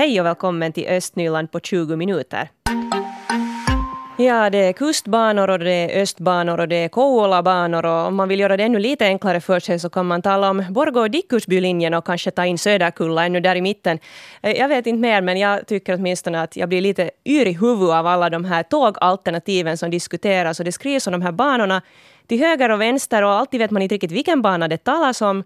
Hej och välkommen till Östnyland på 20 minuter. Ja, det är kustbanor och det är östbanor och det är Kouvola-banor och om man vill göra det ännu lite enklare för sig så kan man tala om Borgå och Dickursbylinjen och kanske ta in Söderkulla ännu där i mitten. Eh, jag vet inte mer, men jag tycker åtminstone att jag blir lite yr i huvudet av alla de här tågalternativen som diskuteras och det skrivs om de här banorna till höger och vänster och alltid vet man inte riktigt vilken bana det talas om.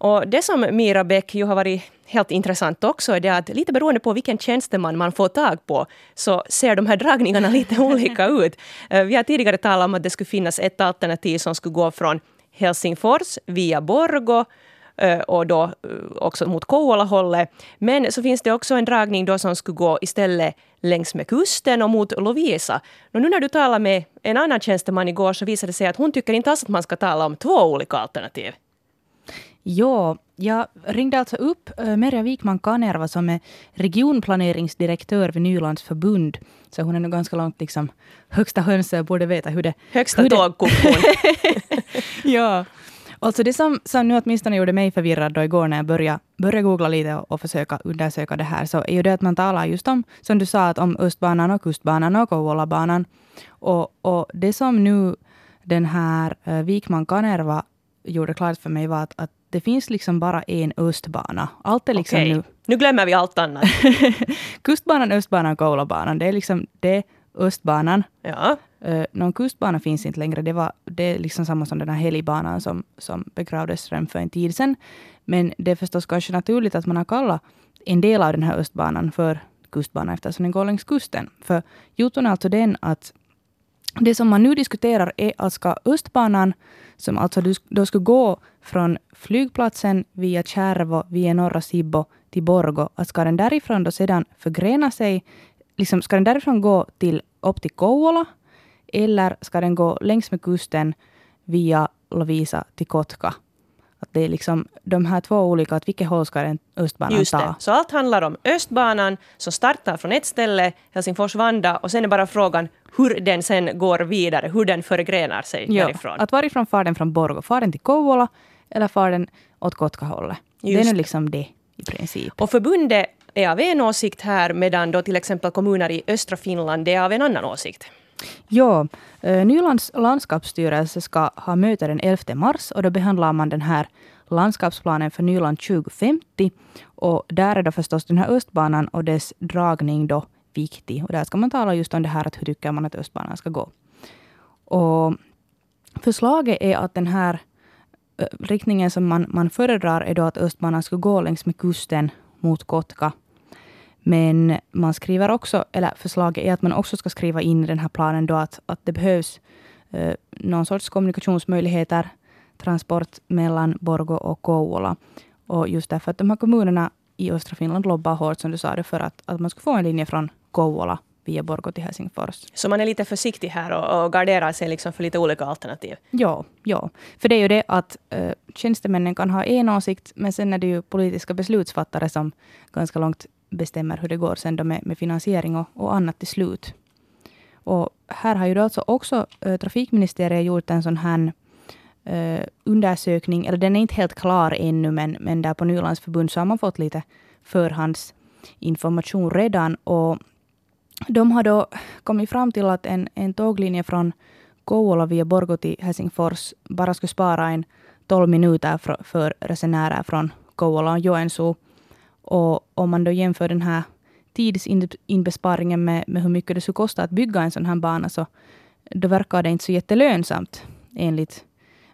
Och det som Mira Bäck ju har varit helt intressant också är det att lite beroende på vilken tjänsteman man får tag på så ser de här dragningarna lite olika ut. Eh, vi har tidigare talat om att det skulle finnas ett alternativ som skulle gå från Helsingfors via Borgo eh, och då eh, också mot Kouvola-hållet. Men så finns det också en dragning då som skulle gå istället längs med kusten och mot Lovisa. Och nu när du talade med en annan tjänsteman igår så visade det sig att hon tycker inte alls att man ska tala om två olika alternativ. Ja, jag ringde alltså upp äh, Merja Wikman Kanerva som är regionplaneringsdirektör vid Nylands förbund. Så hon är nog ganska långt liksom högsta hönset och borde veta hur det... Högsta tågkokon. ja. Alltså det som, som nu åtminstone gjorde mig förvirrad då igår när jag började, började googla lite och, och försöka undersöka det här, så är ju det att man talar just om, som du sa, att om Östbanan och Kustbanan och Kouvola-banan. Och, och det som nu den här uh, Wikman Kanerva gjorde klart för mig var att, att det finns liksom bara en östbana. Allt är liksom okay. nu... Nu glömmer vi allt annat. Kustbanan, Östbanan, Koulabanan. Det är liksom det Östbanan. Ja. Uh, någon kustbana finns inte längre. Det, var, det är liksom samma som den här helgbanan som, som begravdes redan för en tid sedan. Men det är förstås kanske naturligt att man har kallat en del av den här Östbanan för kustbanan eftersom den går längs kusten. För jotun är alltså den att det som man nu diskuterar är att ska Östbanan, som alltså då skulle gå från flygplatsen via Kärvo, via norra Sibbo till Borgo, att ska den därifrån då sedan förgrena sig, liksom ska den därifrån gå till, upp till Kouvola, eller ska den gå längs med kusten via Lovisa till Kotka? Att det är liksom de här två olika, att vilket håll ska den Östbanan Just ta? det. Så allt handlar om Östbanan som startar från ett ställe, Helsingfors-Vanda, och sen är bara frågan hur den sen går vidare, hur den förgrenar sig ja, därifrån. Att varifrån far den från Borgo? Far den till Kouvola eller far den åt Kotkahållet? Det är nu liksom det i princip. Och förbundet är av en åsikt här, medan då till exempel kommuner i östra Finland är av en annan åsikt. Ja, eh, Nylands landskapsstyrelse ska ha möte den 11 mars och då behandlar man den här landskapsplanen för Nyland 2050. Och där är då förstås den här Östbanan och dess dragning då viktig. Och där ska man tala just om det här att hur tycker man att Östbanan ska gå. Och förslaget är att den här eh, riktningen som man, man föredrar är då att Östbanan ska gå längs med kusten mot Kotka. Men man skriver också, eller förslaget är att man också ska skriva in i den här planen då att, att det behövs uh, någon sorts kommunikationsmöjligheter, transport mellan Borgo och Kouvola. Och just därför att de här kommunerna i östra Finland lobbar hårt, som du sa, för att, att man ska få en linje från Kouvola via Borgå till Helsingfors. Så man är lite försiktig här och, och garderar sig liksom för lite olika alternativ? Ja, ja. För det är ju det att äh, tjänstemännen kan ha en åsikt, men sen är det ju politiska beslutsfattare som ganska långt bestämmer hur det går sen då med, med finansiering och, och annat till slut. Och här har ju då alltså också äh, Trafikministeriet gjort en sån här äh, undersökning, eller den är inte helt klar ännu, men, men där på Nylands förbund så har man fått lite förhandsinformation redan. Och de har då kommit fram till att en, en tåglinje från Kouvola via Borgå till Helsingfors bara skulle spara en 12 minuter för, för resenärer från Kouvola och Joensuu. Och om man då jämför den här tidsinbesparingen med, med hur mycket det skulle kosta att bygga en sån här bana, så då verkar det inte så jättelönsamt, enligt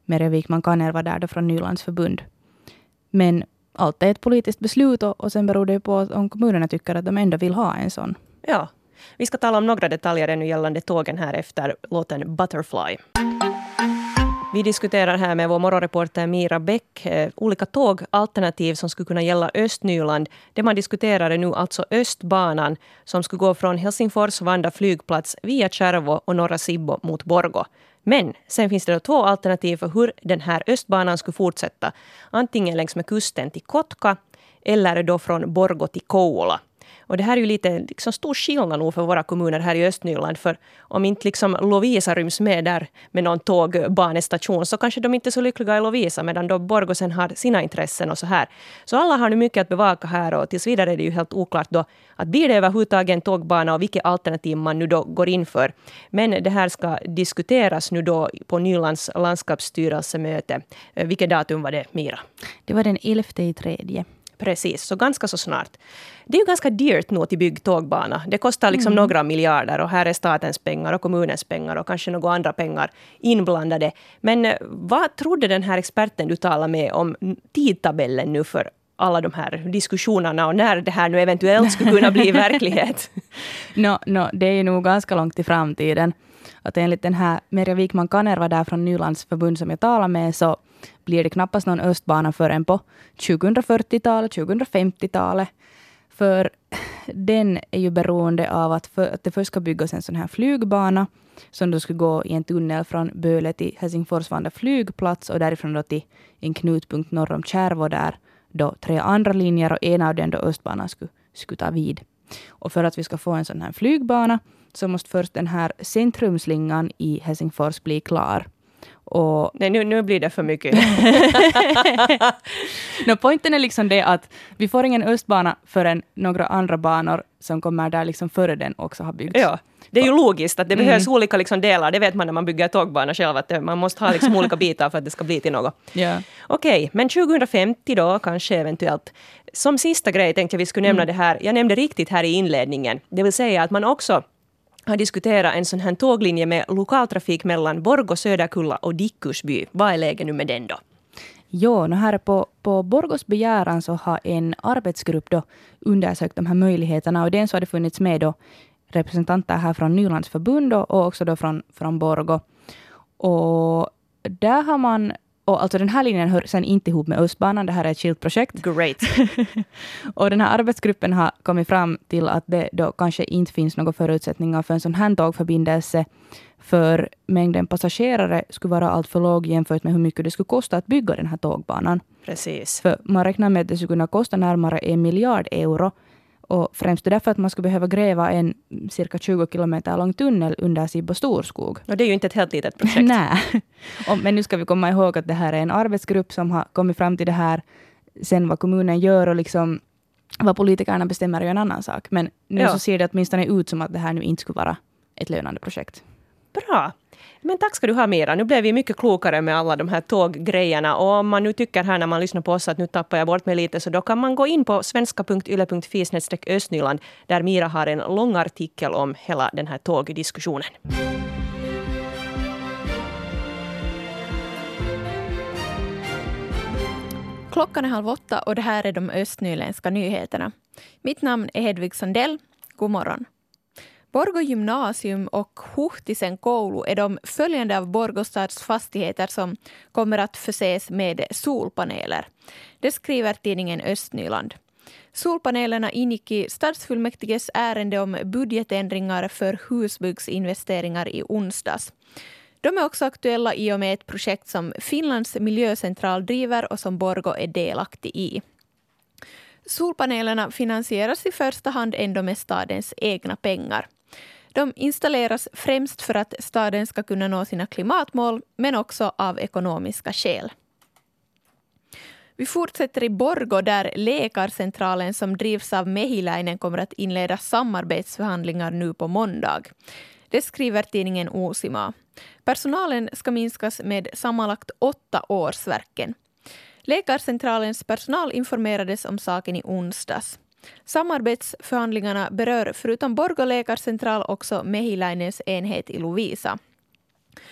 Merja Wikman Kanerva där då från Nylands förbund. Men allt är ett politiskt beslut och, och sen beror det på om kommunerna tycker att de ändå vill ha en sån. Ja. Vi ska tala om några detaljer ännu gällande tågen här efter låten Butterfly. Vi diskuterar här med vår morgonreporter Mira Bäck eh, olika tågalternativ som skulle kunna gälla Östnyland. Det man diskuterar är nu alltså Östbanan som skulle gå från Helsingfors Vanda flygplats via Kärvo och Norra Sibbo mot Borgo. Men sen finns det då två alternativ för hur den här Östbanan skulle fortsätta. Antingen längs med kusten till Kotka eller då från Borgo till Kouvola. Och det här är ju lite liksom stor skillnad nog för våra kommuner här i Östnyland. För om inte liksom Lovisa ryms med där med någon tågbanestation så kanske de inte är så lyckliga i Lovisa medan då Borgosen har sina intressen och så här. Så alla har nu mycket att bevaka här och tills vidare är det ju helt oklart då att blir det överhuvudtaget en tågbana och vilket alternativ man nu då går in för. Men det här ska diskuteras nu då på Nylands landskapsstyrelsemöte. Vilket datum var det, Mira? Det var den 11 i tredje. Precis, så ganska så snart. Det är ju ganska dyrt nog till bygg tågbana. Det kostar liksom mm. några miljarder och här är statens pengar och kommunens pengar och kanske några andra pengar inblandade. Men eh, vad trodde den här experten du talade med om tidtabellen nu för alla de här diskussionerna och när det här nu eventuellt skulle kunna bli verklighet? no, no, det är ju nog ganska långt i framtiden. Att enligt den här Merja Wikman Kanerva där från Nylands förbund som jag talade med så blir det knappast någon östbana förrän på 2040-talet, 2050-talet. För den är ju beroende av att, för, att det först ska byggas en sån här flygbana som då skulle gå i en tunnel från Böle till Helsingfors Vanda flygplats och därifrån då till en knutpunkt norr om Kärvå där då tre andra linjer och en av dem då Östbanan skulle, skulle ta vid. Och för att vi ska få en sån här flygbana så måste först den här centrumslingan i Helsingfors bli klar. Och Nej, nu, nu blir det för mycket. no, poängen är liksom det att vi får ingen östbana förrän några andra banor som kommer där liksom före den också har byggts. Ja. Det är ju logiskt att det mm. behövs olika liksom delar. Det vet man när man bygger tågbana själv, att man måste ha liksom olika bitar för att det ska bli till något. Yeah. Okej, okay, men 2050 då, kanske eventuellt. Som sista grej tänkte jag vi skulle nämna mm. det här. Jag nämnde riktigt här i inledningen. Det vill säga att man också har diskuterat en sån här tåglinje med lokaltrafik mellan Borgå, Söderkulla och Dickusby. Vad är läget nu med den då? Jo, no här på, på Borgos begäran så har en arbetsgrupp då undersökt de här möjligheterna och den så har det funnits med då representanter här från Nylands förbund och också då från, från Borgo. Och där har man och alltså den här linjen hör sen inte ihop med Östbanan, det här är ett skilt projekt. Great. och den här arbetsgruppen har kommit fram till att det då kanske inte finns några förutsättningar för en sån här tågförbindelse, för mängden passagerare skulle vara alltför låg jämfört med hur mycket det skulle kosta att bygga den här tågbanan. Precis. För man räknar med att det skulle kunna kosta närmare en miljard euro och främst därför att man skulle behöva gräva en cirka 20 kilometer lång tunnel under Sibbo storskog. Och det är ju inte ett helt litet projekt. Nej. men nu ska vi komma ihåg att det här är en arbetsgrupp som har kommit fram till det här. Sen vad kommunen gör och liksom vad politikerna bestämmer är ju en annan sak. Men nu ja. så ser det åtminstone ut som att det här nu inte skulle vara ett lönande projekt. Bra. Men tack ska du ha Mira. Nu blev vi mycket klokare med alla de här tåggrejerna. Och om man nu tycker här när man lyssnar på oss att nu tappar jag bort mig lite så då kan man gå in på svenska.yle.fi östnyland där Mira har en lång artikel om hela den här tågdiskussionen. Klockan är halv åtta och det här är de östnyländska nyheterna. Mitt namn är Hedvig Sandell. God morgon. Borgå gymnasium och Huhtisen koulu är de följande av Borgostads fastigheter som kommer att förses med solpaneler. Det skriver tidningen Östnyland. Solpanelerna ingick i stadsfullmäktiges ärende om budgetändringar för husbyggsinvesteringar i onsdags. De är också aktuella i och med ett projekt som Finlands miljöcentral driver och som Borgo är delaktig i. Solpanelerna finansieras i första hand ändå med stadens egna pengar. De installeras främst för att staden ska kunna nå sina klimatmål, men också av ekonomiska skäl. Vi fortsätter i Borgo där Läkarcentralen som drivs av Mehiläinen kommer att inleda samarbetsförhandlingar nu på måndag. Det skriver tidningen Osima. Personalen ska minskas med sammanlagt åtta årsverken. Läkarcentralens personal informerades om saken i onsdags. Samarbetsförhandlingarna berör förutom Borgå läkarcentral också Mehiläinens enhet i Lovisa.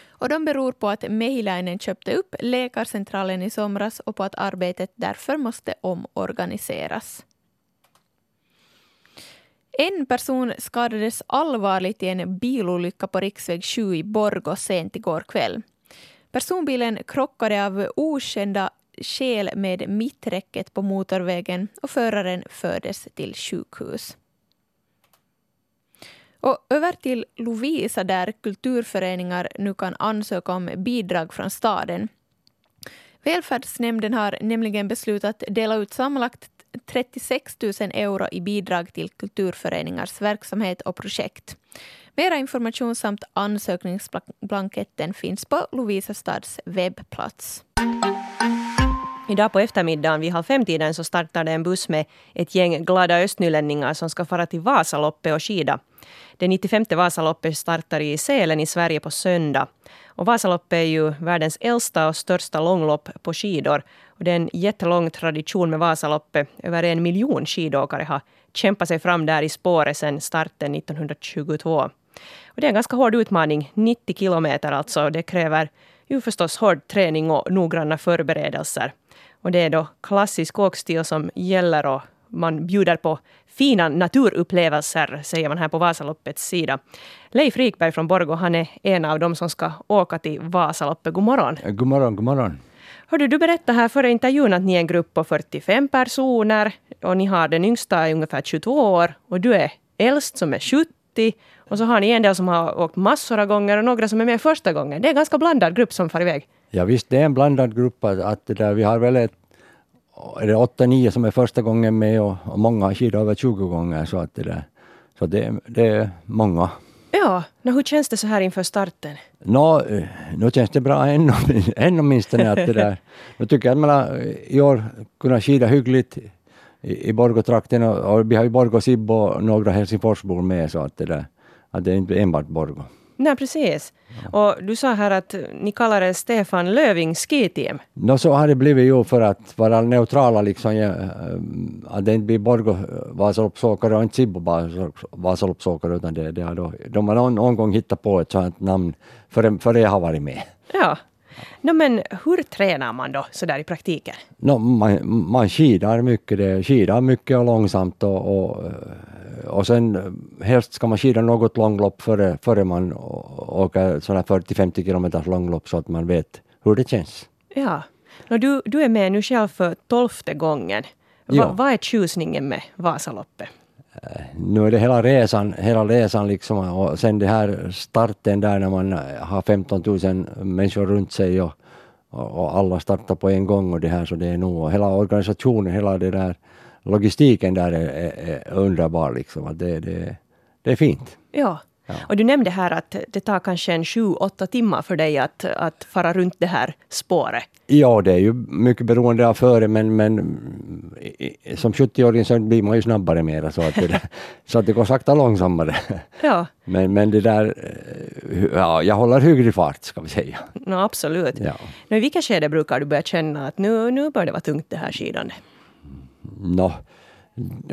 Och de beror på att Mehiläinen köpte upp läkarcentralen i somras och på att arbetet därför måste omorganiseras. En person skadades allvarligt i en bilolycka på riksväg 7 i Borgå sent igår kväll. Personbilen krockade av okända skäl med mitträcket på motorvägen och föraren fördes till sjukhus. Och över till Lovisa där kulturföreningar nu kan ansöka om bidrag från staden. Välfärdsnämnden har nämligen beslutat dela ut sammanlagt 36 000 euro i bidrag till kulturföreningars verksamhet och projekt. Mera information samt ansökningsblanketten finns på Lovisa stads webbplats. Idag på eftermiddagen vid halv femtiden så startar det en buss med ett gäng glada östnylänningar som ska fara till Vasaloppet och skida. Det 95 Vasaloppet startar i Sälen i Sverige på söndag. Och Vasaloppet är ju världens äldsta och största långlopp på skidor. Och det är en jättelång tradition med Vasaloppet. Över en miljon skidåkare har kämpat sig fram där i spåret sedan starten 1922. Och det är en ganska hård utmaning, 90 kilometer alltså. Det kräver ju förstås hård träning och noggranna förberedelser. Och det är då klassisk åkstil som gäller och man bjuder på fina naturupplevelser, säger man här på Vasaloppets sida. Leif Rikberg från Borgå, han är en av dem som ska åka till Vasaloppet. God morgon. God morgon, god morgon. Hördu, du berättade här före intervjun att ni är en grupp på 45 personer och ni har den yngsta är ungefär 22 år och du är äldst som är 70 och så har ni en del som har åkt massor av gånger och några som är med första gången. Det är en ganska blandad grupp som far iväg. Ja visst, det är en blandad grupp. Att, att det där, vi har väl ett, är det åtta, nio som är första gången med och, och många har skidat över 20 gånger. Så, att det, där, så det, det är många. Ja, no, hur känns det så här inför starten? Nå, eh, nu känns det bra ännu, ännu åtminstone att det där. Nu tycker jag att man i år kunnat skida hyggligt i, i Borgotrakten och, och vi har ju Borgå, Sibbo och några Helsingforsbor med så att det där, att det är inte enbart Borgå. Nej, precis. Och du sa här att ni kallar det Stefan Löving Skiteam. Nå, så har det blivit ju för att vara neutrala liksom. Ja, eh, att det inte blir Borgå Vasaloppsåkare och inte Sibbo Vasaloppsåkare utan det, det har då, de har någon, någon gång hittat på ett sådant namn före, före jag har varit med. Ja. No, men hur tränar man då så där i praktiken? No, man, man skidar mycket, det, skidar mycket och långsamt och, och, och sen helst ska man skida något långlopp före, före man åker sådär 40-50 kilometers långlopp så att man vet hur det känns. Ja. No, du, du är med nu själv för tolfte gången. Va, Ja. Vad är tjusningen med Vasaloppet? Nu är det hela resan, hela resan liksom och sen det här starten där när man har 15 000 människor runt sig och, och, alla startar på en gång och det här så det är nog och hela organisationen, hela det där logistiken där är, är, är underbar liksom. Att det, det, det är fint. Ja. Ja. Och du nämnde här att det tar kanske en sju, åtta timmar för dig att, att fara runt det här spåret. Ja, det är ju mycket beroende av före men, men som 70-åring så blir man ju snabbare mera så att det, så att det går sakta långsammare. Ja, Men, men det där, eh, ja, jag håller hygglig fart ska vi säga. no, absolut. Ja. No, I vilket skede brukar du börja känna att nu, nu börjar det vara tungt det här skidandet? Nå,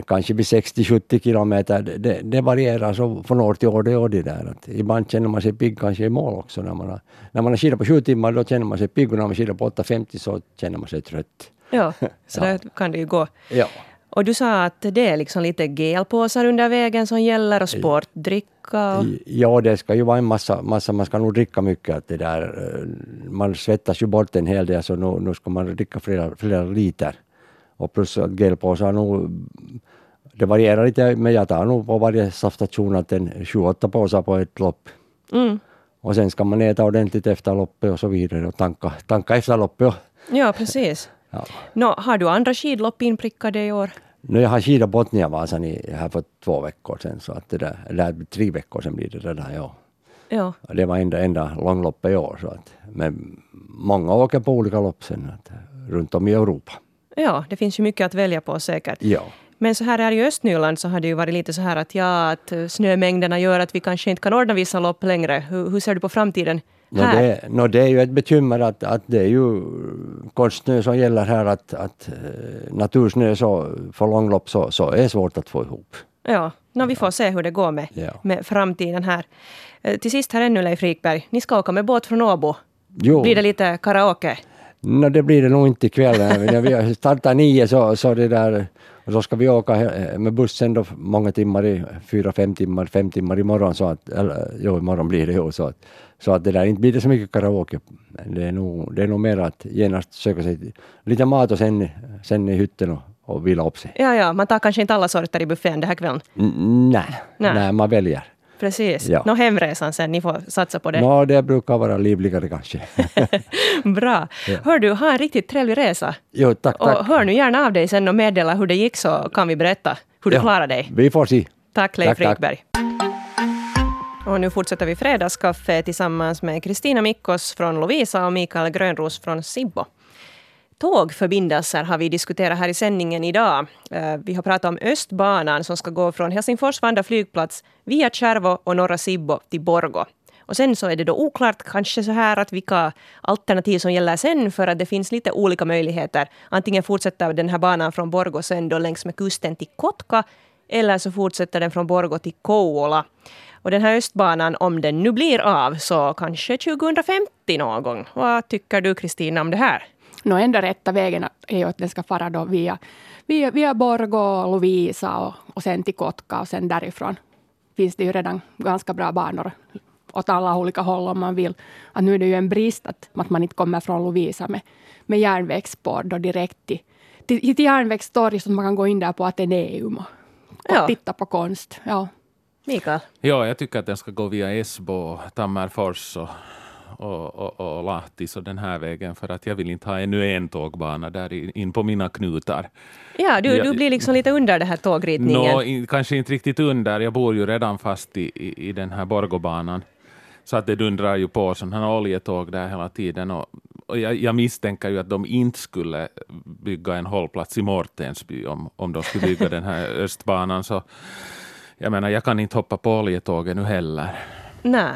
kanske vid 60-70 kilometer, det, det varierar så från år till år. Det det där. Att ibland känner man sig pigg kanske i mål också. När man har, när man har skidat på sju timmar då känner man sig pigg och när man skidar på 8.50 så känner man sig trött. Ja, så Ja. där kan det ju gå. Ja. Och du sa att det är liksom lite gelpåsar under vägen som gäller och sportdricka. Och... Ja, det ska ju vara en massa, massa, man ska nog dricka mycket. Att det där, eh, man svettas ju bort en hel del så nu, nu ska man dricka flera, flera liter. Och plus att gelpåsar nog, det varierar lite men jag tar nog på varje saftstation att en 28 påsar på ett lopp. Mm. Och sen ska man äta ordentligt efter loppet och så vidare och tanka, tanka efter loppet. Ja, precis. Ja. Nå, har du andra skidlopp inprickade i år? Nu jag har skidat Botniavasan i, här för två veckor sedan så att det där, eller tre veckor sedan blir det redan ja. Ja. Det var enda, enda långloppet i år. Så att, men många åker på olika lopp sen att, runt om i Europa. Ja, det finns ju mycket att välja på säkert. Ja. Men så här här i Östnyland så har det ju varit lite så här att ja, att snömängderna gör att vi kanske inte kan ordna vissa lopp längre. Hur, hur ser du på framtiden No, det, no, det är ju ett bekymmer att, att det är ju konstsnö som gäller här att, att eh, natursnö så, för långlopp så, så är svårt att få ihop. Ja, no, vi får se hur det går med, Ja. med framtiden här. Eh, Till sist här ännu Leif Rikberg, ni ska åka med båt från Åbo. Jo, Blir det lite karaoke? No, det blir det nog inte ikväll. Vi startar nio så, så det där och så ska vi åka med bussen då många timmar i, fyra, fem timmar, fem timmar imorgon så att, eller jo imorgon blir det ju så att, så att det där inte blir det så mycket karaoke. Det är nog, det är nog mer att genast söka sig till lite mat och sen, sen i hytten och, och vila upp sig. Ja, ja, man tar kanske inte alla sorter i buffén den här kvällen. N- Nej, Nej. nej, man väljer. Precis. Ja. Nå, hemresan sen, ni får satsa på det. Nå, det brukar vara livligare kanske. Bra. Ja. Hör du, ha en riktigt trevlig resa. jo, tack, Och tack. hör nu gärna av dig sen och meddela hur det gick så kan vi berätta hur du Ja. klarade dig. Vi får se. Tack Leif. Rikberg. Och nu fortsätter vi fredagskaffe tillsammans med Kristina Mikkos från Lovisa och Mikael Grönros från Sibbo. Tågförbindelser har vi diskuterat här i sändningen idag. Eh, vi har pratat om Östbanan som ska gå från Helsingfors Vanda flygplats via Tjärvo och norra Sibbo till Borgo. Och sen så är det då oklart kanske så här att vilka alternativ som gäller sen för att det finns lite olika möjligheter. Antingen fortsätter den här banan från Borgo sen då längs med kusten till Kotka eller så fortsätter den från Borgo till Kouvola. Och den här Östbanan, om den nu blir av, så kanske 2050 någon gång. Vad tycker du Kristina om det här? Nå, enda rätta vägen är ju att den ska fara då via, via, via Borgå, Lovisa och, och sen till Kotka och sen därifrån finns det ju redan ganska bra banor åt alla olika håll om man vill. Att nu är det ju en brist att, att man inte kommer från Lovisa med, med järnvägsspår då direkt till, till, till järnvägstorg så att man kan gå in där på Ateneum och, och Ja. titta på konst. Ja. Mikael? Ja, jag tycker att den ska gå via Esbo, Tammerfors och, och, och, och Lahti, så den här vägen, för att jag vill inte ha ännu en tågbana där in, på mina knutar. Ja, du, Ja, du blir liksom lite under den här tågritningen. Nå, in, kanske inte riktigt under, jag bor ju redan fast i, i, i den här Borgobanan. Så att det dundrar ju på sådana här oljetåg där hela tiden. Och, och jag, jag misstänker ju att de inte skulle bygga en hållplats i Mortensby om, om de skulle bygga den här Östbanan. Så jag menar, jag kan inte hoppa på oljetåget nu heller. Nej.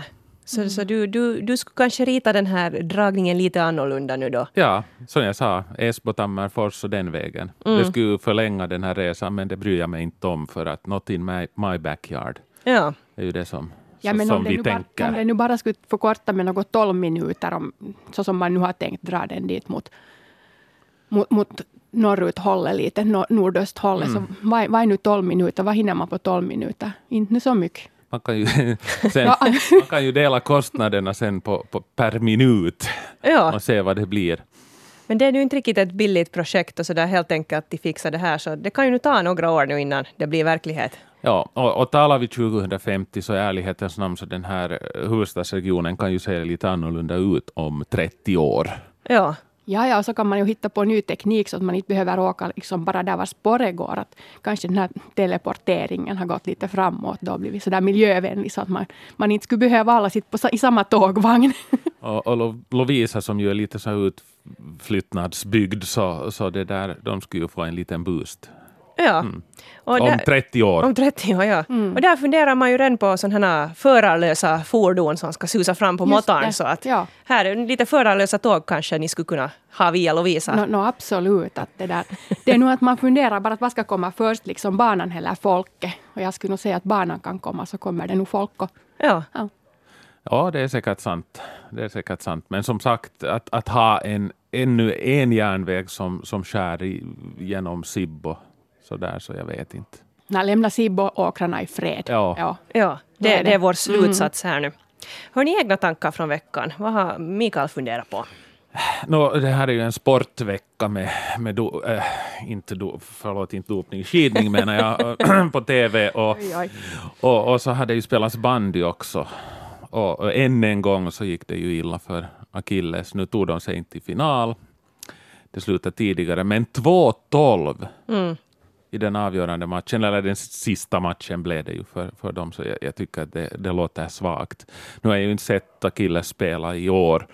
Så, så du, du, du skulle kanske rita den här dragningen lite annorlunda nu då? Ja, som jag sa, Esbo, Tammerfors och den vägen. Det skulle ju förlänga den här resan, men det bryr jag mig inte om för att not in my, my backyard. Ja. Det är ju det som, Ja, men som vi nu bara, tänker. om det nu bara skulle förkorta med något 12 minuter, om, så som man nu har tänkt dra den dit mot, mot, mot norrut hållet lite, nor, nordösthållet, Mm. så vad, vad är nu 12 minuter? Vad hinner man på 12 minuter? Inte så mycket. Man kan ju, sen, man kan ju dela kostnaderna sen på, på, per minut ja. och se vad det blir. Men det är ju inte riktigt ett billigt projekt och så där helt enkelt att de fixar det här. Så det kan ju nu ta några år nu innan det blir verklighet. Ja, och, och talar vi 2050 så i ärlighetens namn så den här eh, huvudstadsregionen kan ju se lite annorlunda ut om 30 år. Ja. Ja, ja, och så kan man ju hitta på ny teknik så att man inte behöver åka liksom bara där var spåret går. Att kanske den här teleporteringen har gått lite framåt då och blivit så där miljövänlig så att man, man inte skulle behöva alla sitta på, i samma tågvagn. Och, och Lovisa som ju är lite så utflyttnadsbyggd så, så det där, de skulle ju få en liten boost ja. Och Om där- 30 år. Om 30 år, ja. Och där funderar man ju redan på sådana här förarlösa fordon som ska susa fram på motorn. det, Så att ja. här är lite förarlösa tåg kanske ni skulle kunna ha via Lovisa. No, no, absolut. Att det, där, det är nog att man funderar bara att vad ska komma först, liksom banan eller folket. Och jag skulle nog säga att banan kan komma, så kommer det nog folk. Och, Ja. Ja, det är säkert sant. Det är säkert sant. Men som sagt, att, att ha en, ännu en järnväg som, som skär i, genom Sibbo, så där, så jag vet inte. när lämna Sibbo-åkrarna i fred. Ja. Ja. Ja, Så är det, det. det är vår slutsats här nu. Har ni egna tankar från veckan? Vad har Mikael funderat på? Nå, det här är ju en sportvecka med, med do, äh, inte do, förlåt, inte dopning, skidning menar jag, på TV. Och, och, och så hade ju spelats bandy också. Och, och än en gång så gick det ju illa för Achilles. Nu tog de sig inte till final. Det slutade tidigare, men 2-12 Mm. I den avgörande matchen, eller den sista matchen blev det ju för, för dem, så jag, jag tycker att det, det låter svagt. Nu har jag ju inte sett Achilles spela i år,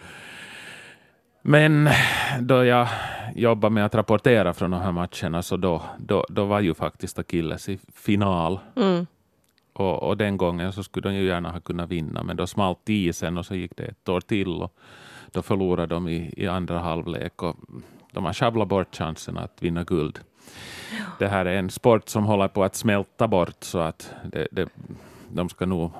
men då jag jobbade med att rapportera från de här matcherna, så då, då, då var ju faktiskt Achilles i final. Mm. Och, och den gången så skulle de ju gärna ha kunnat vinna, men då smalt isen och så gick det ett år till och då förlorade de i, i andra halvlek och de har sjabblat bort chansen att vinna guld. Det här är en sport som håller på att smälta bort så att det, det, de ska nog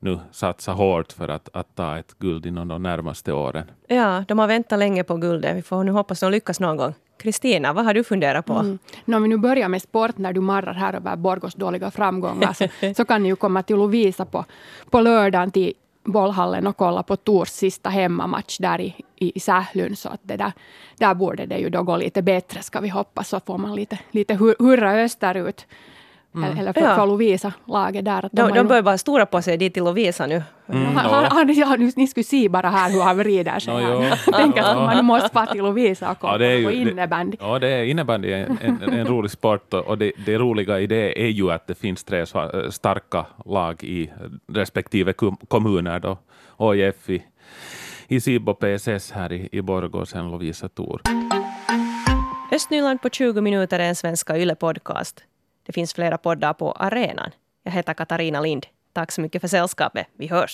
nu satsa hårt för att, att ta ett guld inom de närmaste åren. Ja, de har väntat länge på guldet. Vi får nu hoppas de lyckas någon gång. Kristina, vad har du funderat på? Mm. Nå, om vi nu börjar med sport, när du marrar här över Borgos dåliga framgångar, så, så kan ni ju komma till Lovisa på, på lördagen till bollhallen och kolla på Tors sista hemmamatch där i, i, Sählyn. Så att det där, där borde det ju då gå lite bättre, ska vi hoppas, så får man lite, lite hurra österut. Eller- Eller för, Ja. för Lovisa-laget där. Att De, de ju- börjar bara stora på sig dit till Lovisa nu. Mm, han, ja. han, han, ni, ni skulle se bara här hur han vrider sig. No, tänker att Ja. man måste vara till Lovisa och kolla Ja, det är ju- på det- innebandy. Ja, det är innebandy är en, en, en rolig sport och det, det roliga i det är ju att det finns tre starka lag i respektive kom- kommuner. Då. OIF i, i Sibbo, PSS här i, i Borgå och sen Lovisa Tor. Östnyland på 20 minuter är en svenska Yle-podcast. Det finns flera poddar på arenan. Jag heter Katarina Lind. Tack så mycket för sällskapet. Vi hörs.